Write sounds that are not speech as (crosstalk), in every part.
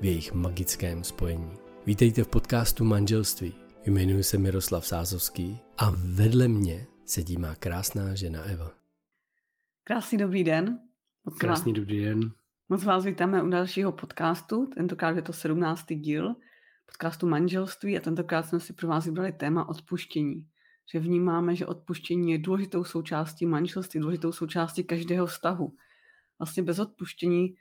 v jejich magickém spojení. Vítejte v podcastu Manželství. Jmenuji se Miroslav Sázovský a vedle mě sedí má krásná žena Eva. Krásný dobrý den. Moc Krásný dobrý den. Moc vás vítáme u dalšího podcastu, tentokrát je to 17. díl podcastu Manželství a tentokrát jsme si pro vás vybrali téma odpuštění. Že vnímáme, že odpuštění je důležitou součástí manželství, důležitou součástí každého vztahu. Vlastně bez odpuštění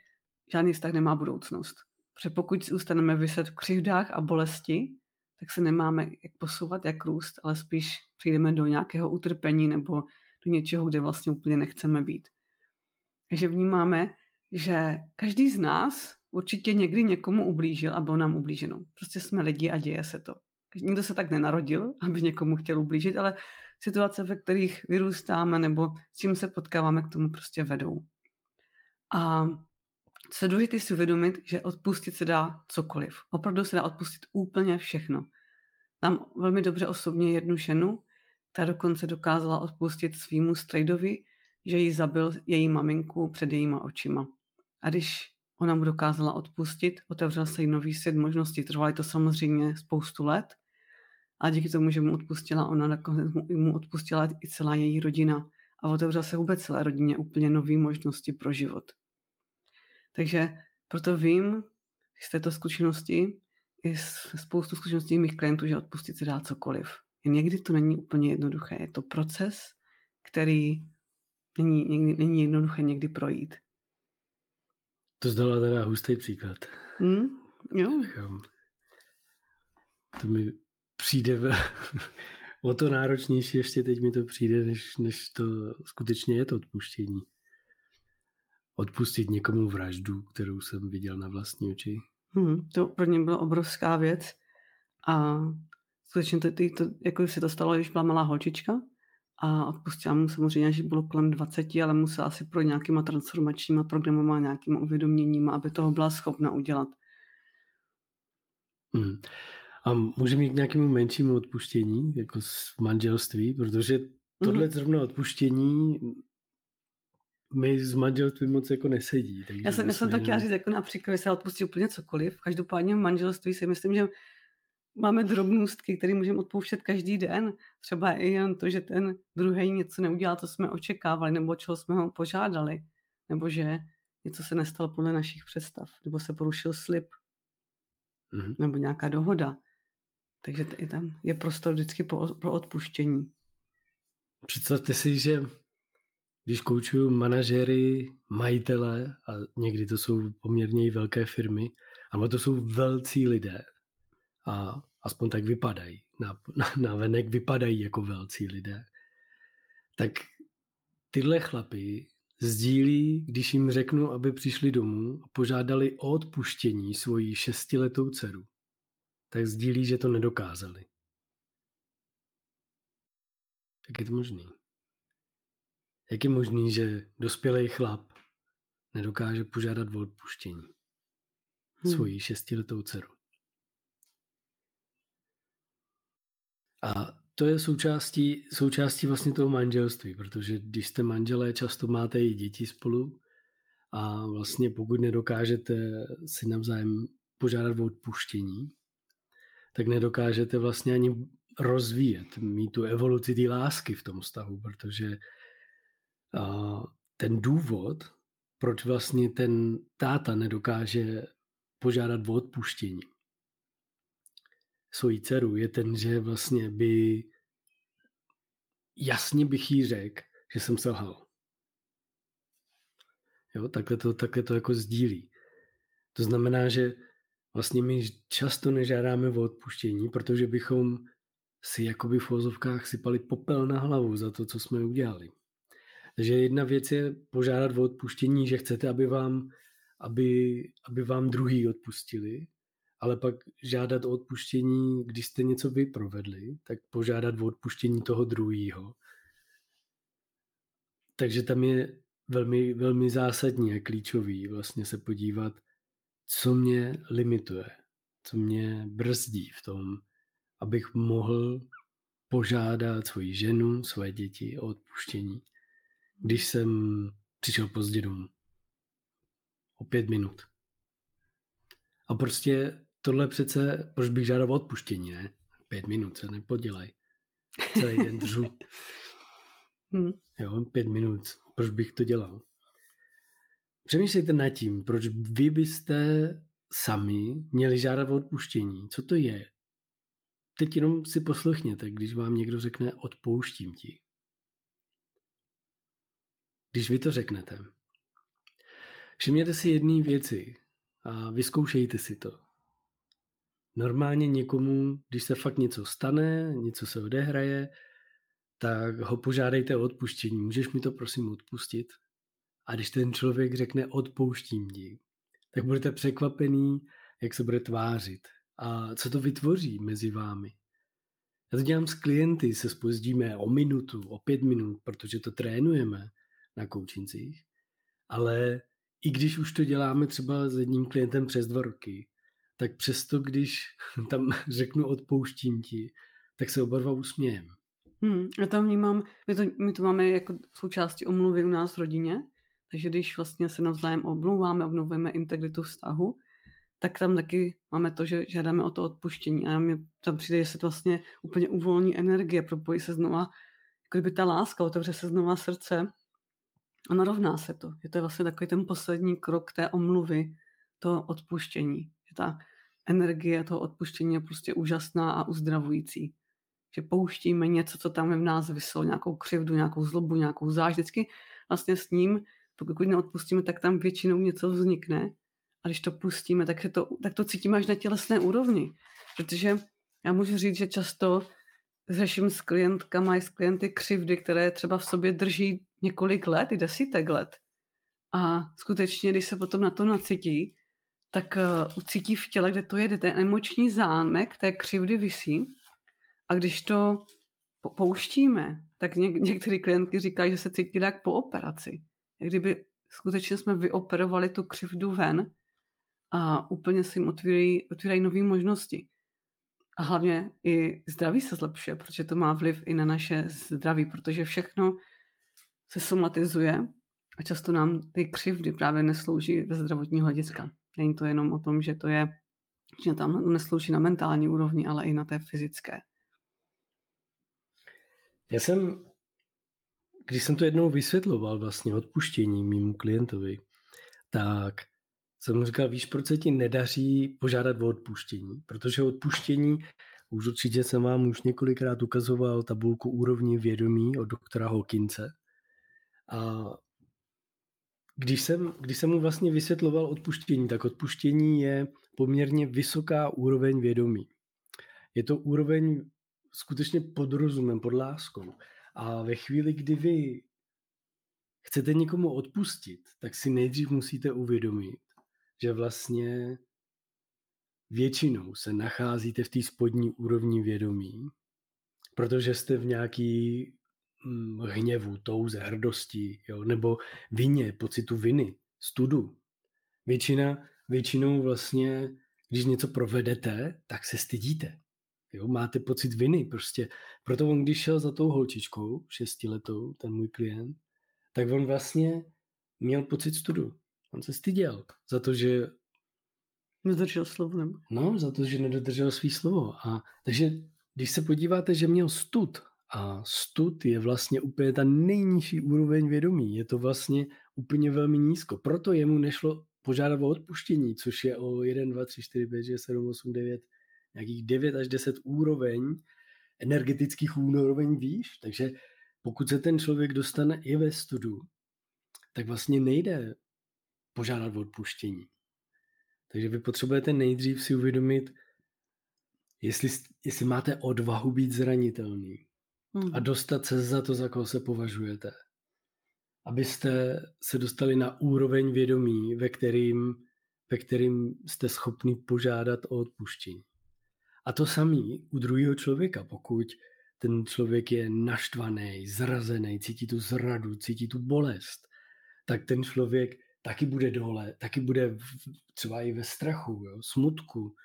žádný vztah nemá budoucnost. Protože pokud zůstaneme vyset v křivdách a bolesti, tak se nemáme jak posouvat, jak růst, ale spíš přijdeme do nějakého utrpení nebo do něčeho, kde vlastně úplně nechceme být. Takže vnímáme, že každý z nás určitě někdy někomu ublížil a bylo nám ublíženo. Prostě jsme lidi a děje se to. Nikdo se tak nenarodil, aby někomu chtěl ublížit, ale situace, ve kterých vyrůstáme nebo s čím se potkáváme, k tomu prostě vedou. A co je důležité si uvědomit, že odpustit se dá cokoliv. Opravdu se dá odpustit úplně všechno. Tam velmi dobře osobně jednu ženu, ta dokonce dokázala odpustit svýmu strejdovi, že jí zabil její maminku před jejíma očima. A když ona mu dokázala odpustit, otevřel se jí nový svět možností. Trvalo to samozřejmě spoustu let a díky tomu, že mu odpustila ona, nakonec mu odpustila i celá její rodina a otevřel se vůbec celé rodině úplně nové možnosti pro život. Takže proto vím z této zkušenosti i spoustu zkušeností mých klientů, že odpustit se dá cokoliv. Jen někdy to není úplně jednoduché. Je to proces, který není, někdy, není jednoduché někdy projít. To zdala teda hustý příklad. Mm, jo. To mi přijde (laughs) o to náročnější, ještě teď mi to přijde, než, než to skutečně je to odpuštění. Odpustit někomu vraždu, kterou jsem viděl na vlastní oči. Hmm, to pro ně byla obrovská věc a skutečně to, to, to, jako se to stalo, když byla malá holčička, a odpustila mu samozřejmě, že bylo kolem 20, ale musela asi pro nějakýma transformačníma programama, nějakýma uvědoměníma, aby toho byla schopna udělat. Hmm. A může mít k nějakému menšímu odpuštění, jako z manželství, protože tohle mm. zrovna odpuštění mi z manželství moc jako nesedí. Takže já jsem, já jsem tak chtěla říct, jako například, že se odpustí úplně cokoliv. Každopádně v manželství si myslím, že máme drobnostky, které můžeme odpouštět každý den. Třeba i jen to, že ten druhý něco neudělal, to jsme očekávali, nebo čeho jsme ho požádali, nebo že něco se nestalo podle našich představ, nebo se porušil slib, mm-hmm. nebo nějaká dohoda. Takže i tam je prostor vždycky pro odpuštění. Představte si, že když koučuju manažery, majitele, a někdy to jsou poměrně i velké firmy, ale to jsou velcí lidé, a aspoň tak vypadají. Na, na, na venek vypadají jako velcí lidé. Tak tyhle chlapy sdílí, když jim řeknu, aby přišli domů a požádali o odpuštění svoji šestiletou dceru, tak sdílí, že to nedokázali. Jak je to možný? Jak je možný, že dospělý chlap nedokáže požádat o odpuštění hmm. svoji šestiletou dceru? A to je součástí, součástí vlastně toho manželství, protože když jste manželé, často máte i děti spolu a vlastně pokud nedokážete si navzájem požádat o odpuštění, tak nedokážete vlastně ani rozvíjet, mít tu evoluci té lásky v tom vztahu, protože ten důvod, proč vlastně ten táta nedokáže požádat o odpuštění, svoji dceru, je ten, že vlastně by jasně bych jí řekl, že jsem selhal. Jo, takhle to, takhle to jako sdílí. To znamená, že vlastně my často nežádáme o odpuštění, protože bychom si jakoby v vozovkách sypali popel na hlavu za to, co jsme udělali. Takže jedna věc je požádat o odpuštění, že chcete, aby vám, aby, aby vám druhý odpustili, ale pak žádat o odpuštění, když jste něco vy provedli, tak požádat o odpuštění toho druhého. Takže tam je velmi, velmi zásadní a klíčový vlastně se podívat, co mě limituje, co mě brzdí v tom, abych mohl požádat svoji ženu, svoje děti o odpuštění, když jsem přišel pozdě domů. O pět minut. A prostě tohle přece, proč bych žádal odpuštění, ne? Pět minut se nepodělej. Celý den držu. (laughs) Hmm. Jo, pět minut. Proč bych to dělal? Přemýšlejte nad tím, proč vy byste sami měli žádat o odpuštění. Co to je? Teď jenom si poslechněte, když vám někdo řekne odpouštím ti. Když vy to řeknete. Všimněte si jedné věci a vyzkoušejte si to. Normálně někomu, když se fakt něco stane, něco se odehraje, tak ho požádejte o odpuštění. Můžeš mi to prosím odpustit? A když ten člověk řekne odpouštím ti, tak budete překvapený, jak se bude tvářit a co to vytvoří mezi vámi. Já to dělám s klienty, se spozdíme o minutu, o pět minut, protože to trénujeme na koučincích, ale i když už to děláme třeba s jedním klientem přes dva roky, tak přesto, když (laughs) tam řeknu odpouštím ti, tak se oba dva usmějem. Hmm, já tam vnímám, my to, my to máme jako součástí omluvy u nás v rodině, takže když vlastně se navzájem omlouváme, obnovujeme integritu vztahu, tak tam taky máme to, že žádáme o to odpuštění a mi tam přijde, že se to vlastně úplně uvolní energie, propojí se znova, jako kdyby ta láska, otevře se znova srdce a narovná se to. Je to vlastně takový ten poslední krok té omluvy, to odpuštění. Že ta energie toho odpuštění je prostě úžasná a uzdravující. Že pouštíme něco, co tam v nás vyslo, nějakou křivdu, nějakou zlobu, nějakou záž. Vždycky vlastně s ním, pokud neodpustíme, tak tam většinou něco vznikne a když to pustíme, tak, to, tak to cítíme až na tělesné úrovni. Protože já můžu říct, že často řeším s klientkama i s klienty křivdy, které třeba v sobě drží několik let, i desítek let. A skutečně, když se potom na to nacítí, tak uh, ucítí v těle, kde to jede, ten emoční zámek té křivdy visí. A když to pouštíme, tak něk- některé klientky říkají, že se cítí jak po operaci. Jak kdyby skutečně jsme vyoperovali tu křivdu ven a úplně si jim otvírají, otvírají nové možnosti. A hlavně i zdraví se zlepšuje, protože to má vliv i na naše zdraví, protože všechno se somatizuje a často nám ty křivdy právě neslouží ze zdravotního hlediska. Není to jenom o tom, že to je, že tam neslouží na mentální úrovni, ale i na té fyzické. Já jsem, když jsem to jednou vysvětloval vlastně odpuštění mimo klientovi, tak jsem říkal, víš, proč se ti nedaří požádat o odpuštění? Protože odpuštění, už určitě jsem vám už několikrát ukazoval tabulku úrovní vědomí od doktora Hawkinse. A když jsem, když jsem mu vlastně vysvětloval odpuštění, tak odpuštění je poměrně vysoká úroveň vědomí. Je to úroveň skutečně pod rozumem, pod láskou. A ve chvíli, kdy vy chcete někomu odpustit, tak si nejdřív musíte uvědomit, že vlastně většinou se nacházíte v té spodní úrovni vědomí, protože jste v nějaký mm, hněvu, touze, hrdosti, jo, nebo vině, pocitu viny, studu. Většina, většinou vlastně, když něco provedete, tak se stydíte. Jo, máte pocit viny prostě. Proto on, když šel za tou holčičkou, šestiletou, ten můj klient, tak on vlastně měl pocit studu. On se styděl za to, že Nedodržel slovo, nebo? No, za to, že nedodržel svý slovo. A, takže když se podíváte, že měl stud, a stud je vlastně úplně ta nejnižší úroveň vědomí. Je to vlastně úplně velmi nízko. Proto jemu nešlo požádat o odpuštění, což je o 1, 2, 3, 4, 5, 6, 7, 8, 9, nějakých 9 až 10 úroveň, energetických úroveň výš, takže pokud se ten člověk dostane i ve studu, tak vlastně nejde požádat o odpuštění. Takže vy potřebujete nejdřív si uvědomit, jestli, jestli máte odvahu být zranitelný hmm. a dostat se za to, za koho se považujete. Abyste se dostali na úroveň vědomí, ve kterým, ve kterým jste schopni požádat o odpuštění. A to samý u druhého člověka, pokud ten člověk je naštvaný, zrazený, cítí tu zradu, cítí tu bolest, tak ten člověk taky bude dole, taky bude třeba i ve strachu, jo, smutku,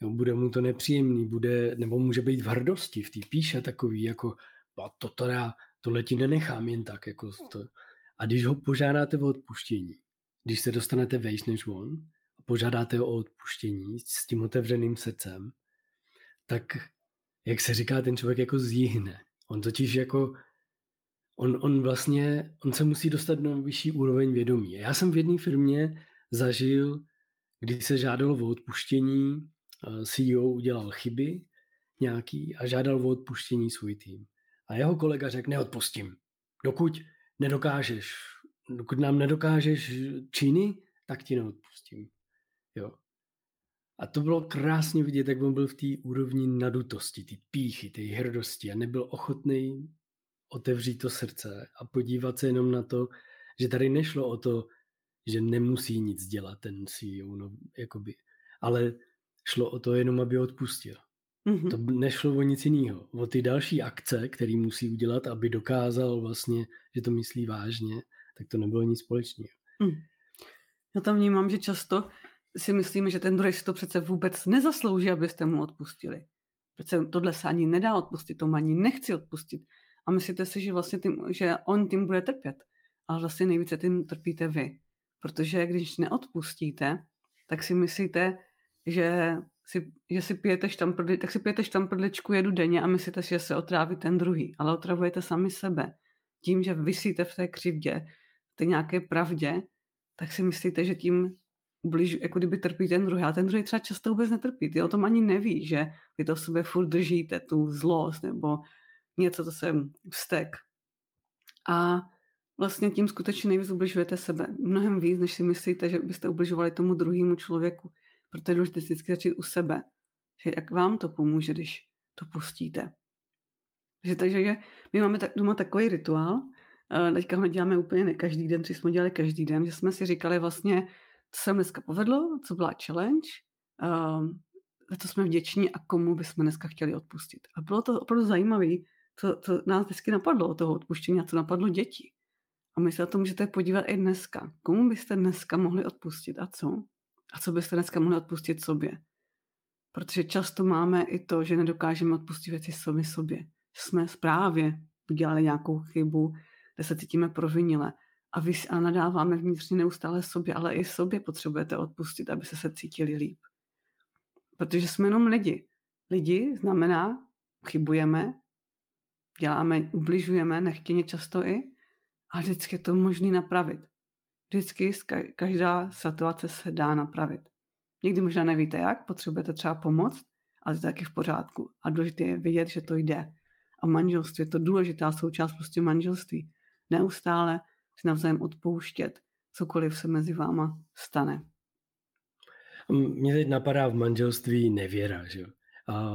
jo, bude mu to nepříjemný, bude, nebo může být v hrdosti, v té píše takový, jako a to teda, tohle ti nenechám jen tak. Jako to. A když ho požádáte o odpuštění, když se dostanete vejš než on, a požádáte ho o odpuštění s tím otevřeným srdcem, tak jak se říká, ten člověk jako zjihne. On totiž jako, on, on vlastně, on se musí dostat na vyšší úroveň vědomí. Já jsem v jedné firmě zažil, když se žádalo o odpuštění, CEO udělal chyby nějaký a žádal o odpuštění svůj tým. A jeho kolega řekl, neodpustím. Dokud nedokážeš, dokud nám nedokážeš činy, tak ti neodpustím. Jo. A to bylo krásně vidět, jak on byl v té úrovni nadutosti, ty píchy, ty hrdosti a nebyl ochotný otevřít to srdce a podívat se jenom na to, že tady nešlo o to, že nemusí nic dělat ten CEO, no, jakoby, ale šlo o to jenom, aby odpustil. Mm-hmm. To nešlo o nic jiného. O ty další akce, které musí udělat, aby dokázal vlastně, že to myslí vážně, tak to nebylo nic společného. Mm. Já tam vnímám, že často si myslíme, že ten druhý si to přece vůbec nezaslouží, abyste mu odpustili. Přece tohle se ani nedá odpustit, to ani nechci odpustit. A myslíte si, že vlastně tím, že on tím bude trpět. Ale vlastně nejvíce tím trpíte vy. Protože když neodpustíte, tak si myslíte, že si, že si pijete štamprli, tak si pijete štamprličku jedu denně a myslíte si, že se otráví ten druhý. Ale otravujete sami sebe. Tím, že vysíte v té křivdě, v té nějaké pravdě, tak si myslíte, že tím ubliž, jako kdyby trpí ten druhý. A ten druhý třeba často vůbec netrpí. Ty o tom ani neví, že vy to v sobě furt držíte, tu zlost nebo něco, co se vztek. A vlastně tím skutečně nejvíc ubližujete sebe. Mnohem víc, než si myslíte, že byste ubližovali tomu druhému člověku. Proto je důležité vždycky začít u sebe. Že jak vám to pomůže, když to pustíte. Že, takže že my máme tak, doma takový rituál, teďka ho děláme úplně ne každý den, tři jsme dělali každý den, že jsme si říkali vlastně, co se dneska povedlo, co byla challenge, za co jsme vděční a komu bychom dneska chtěli odpustit. A bylo to opravdu zajímavé, co, co nás vždycky napadlo o toho odpuštění a co napadlo děti. A my se na to můžete podívat i dneska. Komu byste dneska mohli odpustit a co? A co byste dneska mohli odpustit sobě? Protože často máme i to, že nedokážeme odpustit věci sami sobě. Že jsme právě udělali nějakou chybu, kde se cítíme provinile. A, vy, a nadáváme vnitřně neustále sobě, ale i sobě potřebujete odpustit, aby se se cítili líp. Protože jsme jenom lidi. Lidi znamená, chybujeme, děláme, ubližujeme, nechtěně často i, a vždycky je to možné napravit. Vždycky každá situace se dá napravit. Někdy možná nevíte jak, potřebujete třeba pomoc, ale to je taky v pořádku. A důležité je vědět, že to jde. A manželství je to důležitá součást prostě manželství. Neustále si navzájem odpouštět, cokoliv se mezi váma stane. Mě teď napadá v manželství nevěra. Že? A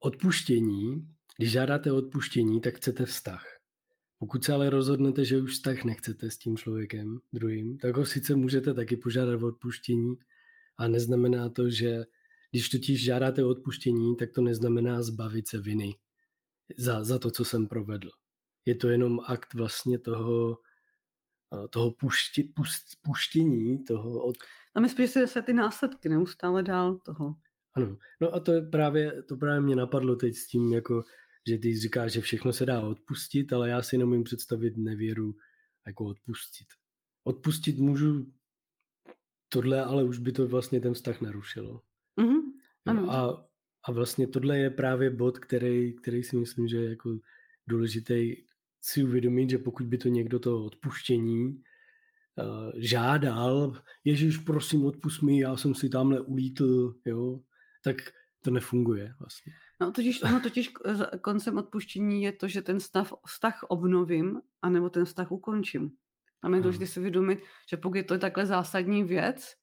odpuštění, když žádáte odpuštění, tak chcete vztah. Pokud se ale rozhodnete, že už vztah nechcete s tím člověkem druhým, tak ho sice můžete taky požádat o odpuštění, a neznamená to, že když totiž žádáte o odpuštění, tak to neznamená zbavit se viny za, za to, co jsem provedl. Je to jenom akt vlastně toho, toho pušti, pust, puštění, toho od... A my spíš se ty následky neustále dál toho. Ano, no a to je právě, to právě mě napadlo teď s tím, jako že ty říkáš, že všechno se dá odpustit, ale já si nemůžu představit nevěru jako odpustit. Odpustit můžu tohle, ale už by to vlastně ten vztah narušilo. Mm-hmm. Ano. A, a vlastně tohle je právě bod, který, který si myslím, že je jako důležitý si uvědomit, že pokud by to někdo to odpuštění uh, žádal, Ježíš, prosím, odpust mi, já jsem si tamhle ulítl, jo, tak to nefunguje vlastně. No totiž, no totiž koncem odpuštění je to, že ten stav, vztah obnovím, anebo ten vztah ukončím. Tam je důležité si uvědomit, že pokud je to takhle zásadní věc,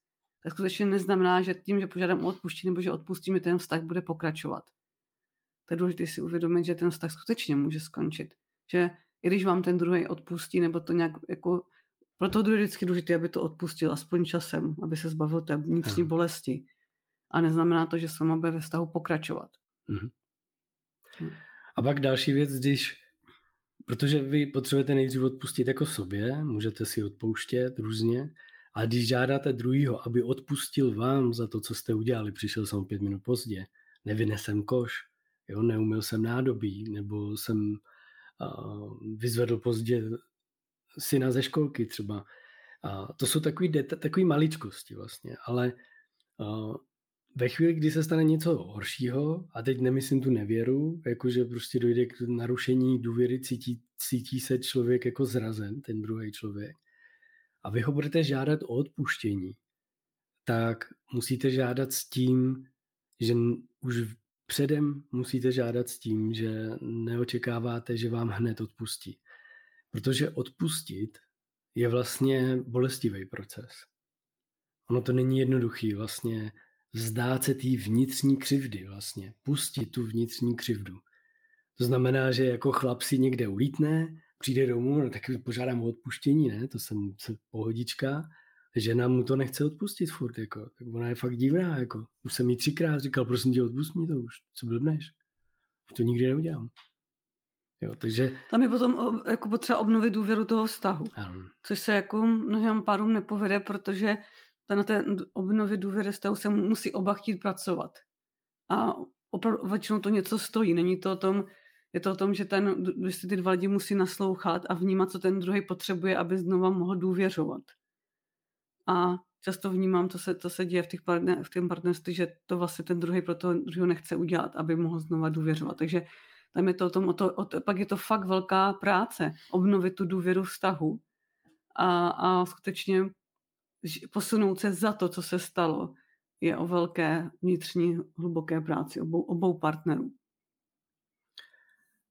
tak skutečně neznamená, že tím, že požádám o odpuštění nebo že odpustím, ten vztah bude pokračovat. To je důležité si uvědomit, že ten vztah skutečně může skončit. Že i když vám ten druhý odpustí, nebo to nějak jako proto je vždycky důležité, aby to odpustil aspoň časem, aby se zbavil té vnitřní hmm. bolesti. A neznamená to, že se bude ve vztahu pokračovat. Hmm. A pak další věc, když, protože vy potřebujete nejdřív odpustit jako sobě, můžete si odpouštět různě, a když žádáte druhýho, aby odpustil vám za to, co jste udělali, přišel jsem pět minut pozdě, nevynesem koš, jo, neumil jsem nádobí, nebo jsem uh, vyzvedl pozdě syna ze školky třeba. A to jsou takový, deta, takový maličkosti vlastně, ale uh, ve chvíli, kdy se stane něco horšího, a teď nemyslím tu nevěru, jakože prostě dojde k narušení důvěry, cítí, cítí se člověk jako zrazen, ten druhý člověk, a vy ho budete žádat o odpuštění, tak musíte žádat s tím, že už předem musíte žádat s tím, že neočekáváte, že vám hned odpustí. Protože odpustit je vlastně bolestivý proces. Ono to není jednoduchý vlastně vzdát se té vnitřní křivdy vlastně, pustit tu vnitřní křivdu. To znamená, že jako chlap si někde ulítne, přijde domů, no tak požádám o odpuštění, ne, to jsem, jsem pohodička, žena mu to nechce odpustit furt, jako, tak ona je fakt divná, jako, už jsem jí třikrát říkal, prosím tě, odpust mi to už, co blbneš, už to nikdy neudělám. Jo, takže... Tam je potom jako potřeba obnovit důvěru toho vztahu, ano. což se jako mnohým párům nepovede, protože na té obnovit důvěry vztahu se musí oba chtít pracovat. A opravdu většinou to něco stojí. Není to o tom, je to o tom, že ten, si ty dva lidi musí naslouchat a vnímat, co ten druhý potřebuje, aby znova mohl důvěřovat. A často vnímám, to se, to se děje v, těch partner, v tom partnerství, že to vlastně ten druhý pro toho druhého nechce udělat, aby mohl znova důvěřovat. Takže tam je to o tom, o to, o to, pak je to fakt velká práce, obnovit tu důvěru vztahu a, a skutečně posunout se za to, co se stalo, je o velké vnitřní hluboké práci obou, obou partnerů.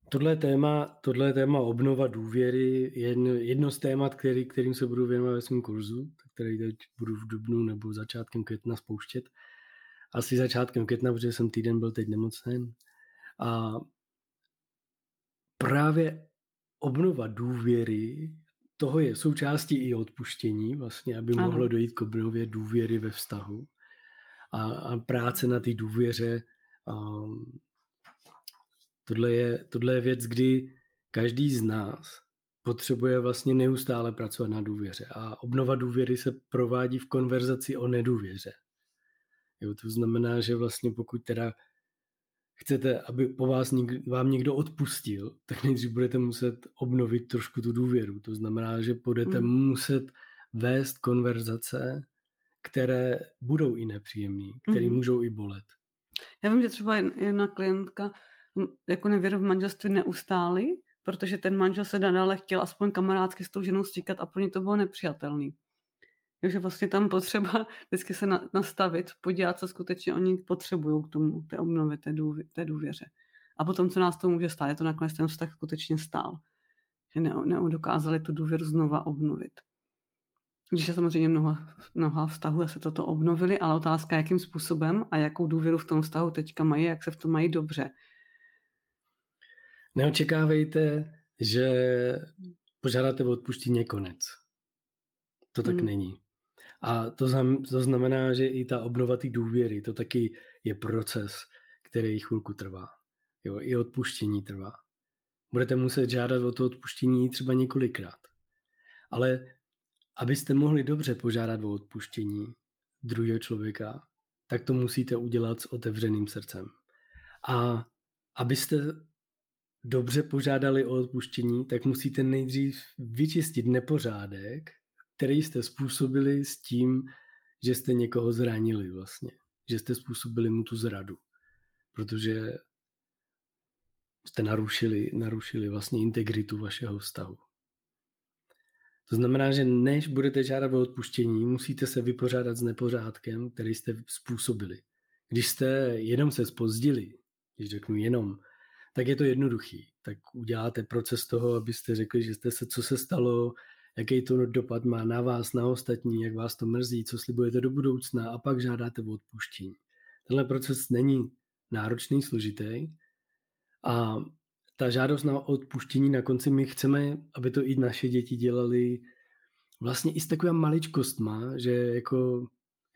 Tohle téma, tohle téma obnova důvěry je jedno, jedno z témat, který, kterým se budu věnovat ve svém kurzu, který teď budu v dubnu nebo začátkem května spouštět. Asi začátkem května, protože jsem týden byl teď nemocný. A právě obnova důvěry, toho je součástí i odpuštění, vlastně, aby ano. mohlo dojít k obnově důvěry ve vztahu. A, a práce na té důvěře um, Tohle je, tohle je věc, kdy každý z nás potřebuje vlastně neustále pracovat na důvěře. A obnova důvěry se provádí v konverzaci o nedůvěře. Jo, to znamená, že vlastně pokud teda chcete, aby po vás někdo, vám někdo odpustil, tak nejdřív budete muset obnovit trošku tu důvěru. To znamená, že budete mm. muset vést konverzace, které budou i nepříjemné, které mm. můžou i bolet. Já vím, že třeba jedna klientka jako nevěru v manželství neustáli, protože ten manžel se nadále chtěl aspoň kamarádsky s tou ženou stýkat a pro ně to bylo nepřijatelný. Takže vlastně tam potřeba (laughs) vždycky se na, nastavit, podívat, co skutečně oni potřebují k tomu, té obnově, té, důvě, té důvěře. A potom, co nás to může stát, je to nakonec ten vztah skutečně stál. Že ne, neudokázali tu důvěru znova obnovit. Když je samozřejmě mnoho, mnoha vztahů se toto obnovili, ale otázka, jakým způsobem a jakou důvěru v tom vztahu teďka mají, jak se v tom mají dobře. Neočekávejte, že požádáte o odpuštění konec. To tak hmm. není. A to, znam, to znamená, že i ta obnova té důvěry, to taky je proces, který chvilku trvá. Jo, I odpuštění trvá. Budete muset žádat o to odpuštění třeba několikrát. Ale abyste mohli dobře požádat o odpuštění druhého člověka, tak to musíte udělat s otevřeným srdcem. A abyste dobře požádali o odpuštění, tak musíte nejdřív vyčistit nepořádek, který jste způsobili s tím, že jste někoho zranili vlastně. Že jste způsobili mu tu zradu. Protože jste narušili, narušili vlastně integritu vašeho vztahu. To znamená, že než budete žádat o odpuštění, musíte se vypořádat s nepořádkem, který jste způsobili. Když jste jenom se spozdili, když řeknu jenom, tak je to jednoduchý. Tak uděláte proces toho, abyste řekli, že jste se, co se stalo, jaký to dopad má na vás, na ostatní, jak vás to mrzí, co slibujete do budoucna a pak žádáte o odpuštění. Tenhle proces není náročný, složitý a ta žádost na odpuštění na konci my chceme, aby to i naše děti dělali vlastně i s takovým maličkostma, že jako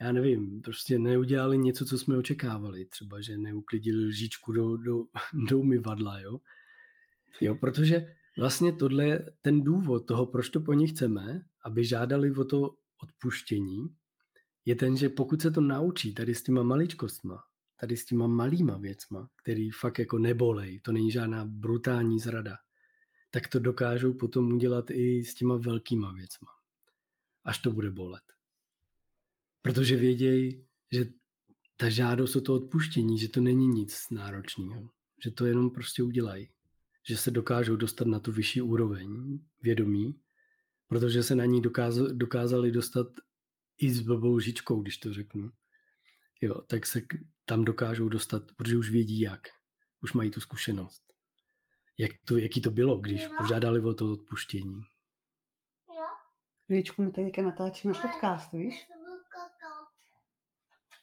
já nevím, prostě neudělali něco, co jsme očekávali. Třeba, že neuklidili lžičku do, do, (laughs) do umyvadla, jo. Jo, protože vlastně tohle je ten důvod toho, proč to po nich chceme, aby žádali o to odpuštění, je ten, že pokud se to naučí tady s těma maličkostma, tady s těma malýma věcma, který fakt jako nebolej, to není žádná brutální zrada, tak to dokážou potom udělat i s těma velkýma věcma. Až to bude bolet. Protože vědějí, že ta žádost o to odpuštění, že to není nic náročného, že to jenom prostě udělají. Že se dokážou dostat na tu vyšší úroveň vědomí, protože se na ní dokázali dostat i s blbou žičkou, když to řeknu. Jo, tak se tam dokážou dostat, protože už vědí jak. Už mají tu zkušenost. Jak to, jaký to bylo, když požádali o to odpuštění. Věčku, my tady natáčíme podcast, víš?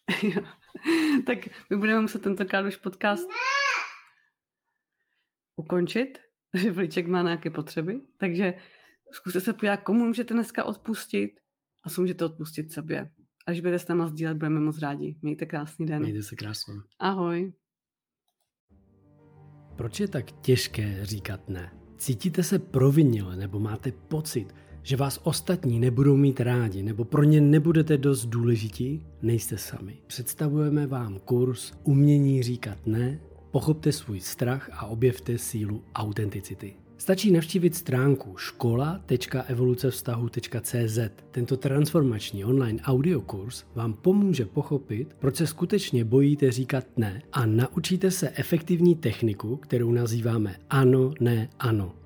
(laughs) tak my budeme muset tentokrát už podcast ukončit, (laughs) že Vlíček má nějaké potřeby, takže zkuste se podívat, komu můžete dneska odpustit a co můžete odpustit sobě. Až budete s náma sdílet, budeme moc rádi. Mějte krásný den. Mějte se krásně. Ahoj. Proč je tak těžké říkat ne? Cítíte se provinile nebo máte pocit, že vás ostatní nebudou mít rádi nebo pro ně nebudete dost důležití, nejste sami. Představujeme vám kurz Umění říkat ne, pochopte svůj strach a objevte sílu autenticity. Stačí navštívit stránku škola.evolucevztahu.cz. Tento transformační online audiokurs vám pomůže pochopit, proč se skutečně bojíte říkat ne a naučíte se efektivní techniku, kterou nazýváme ano, ne, ano.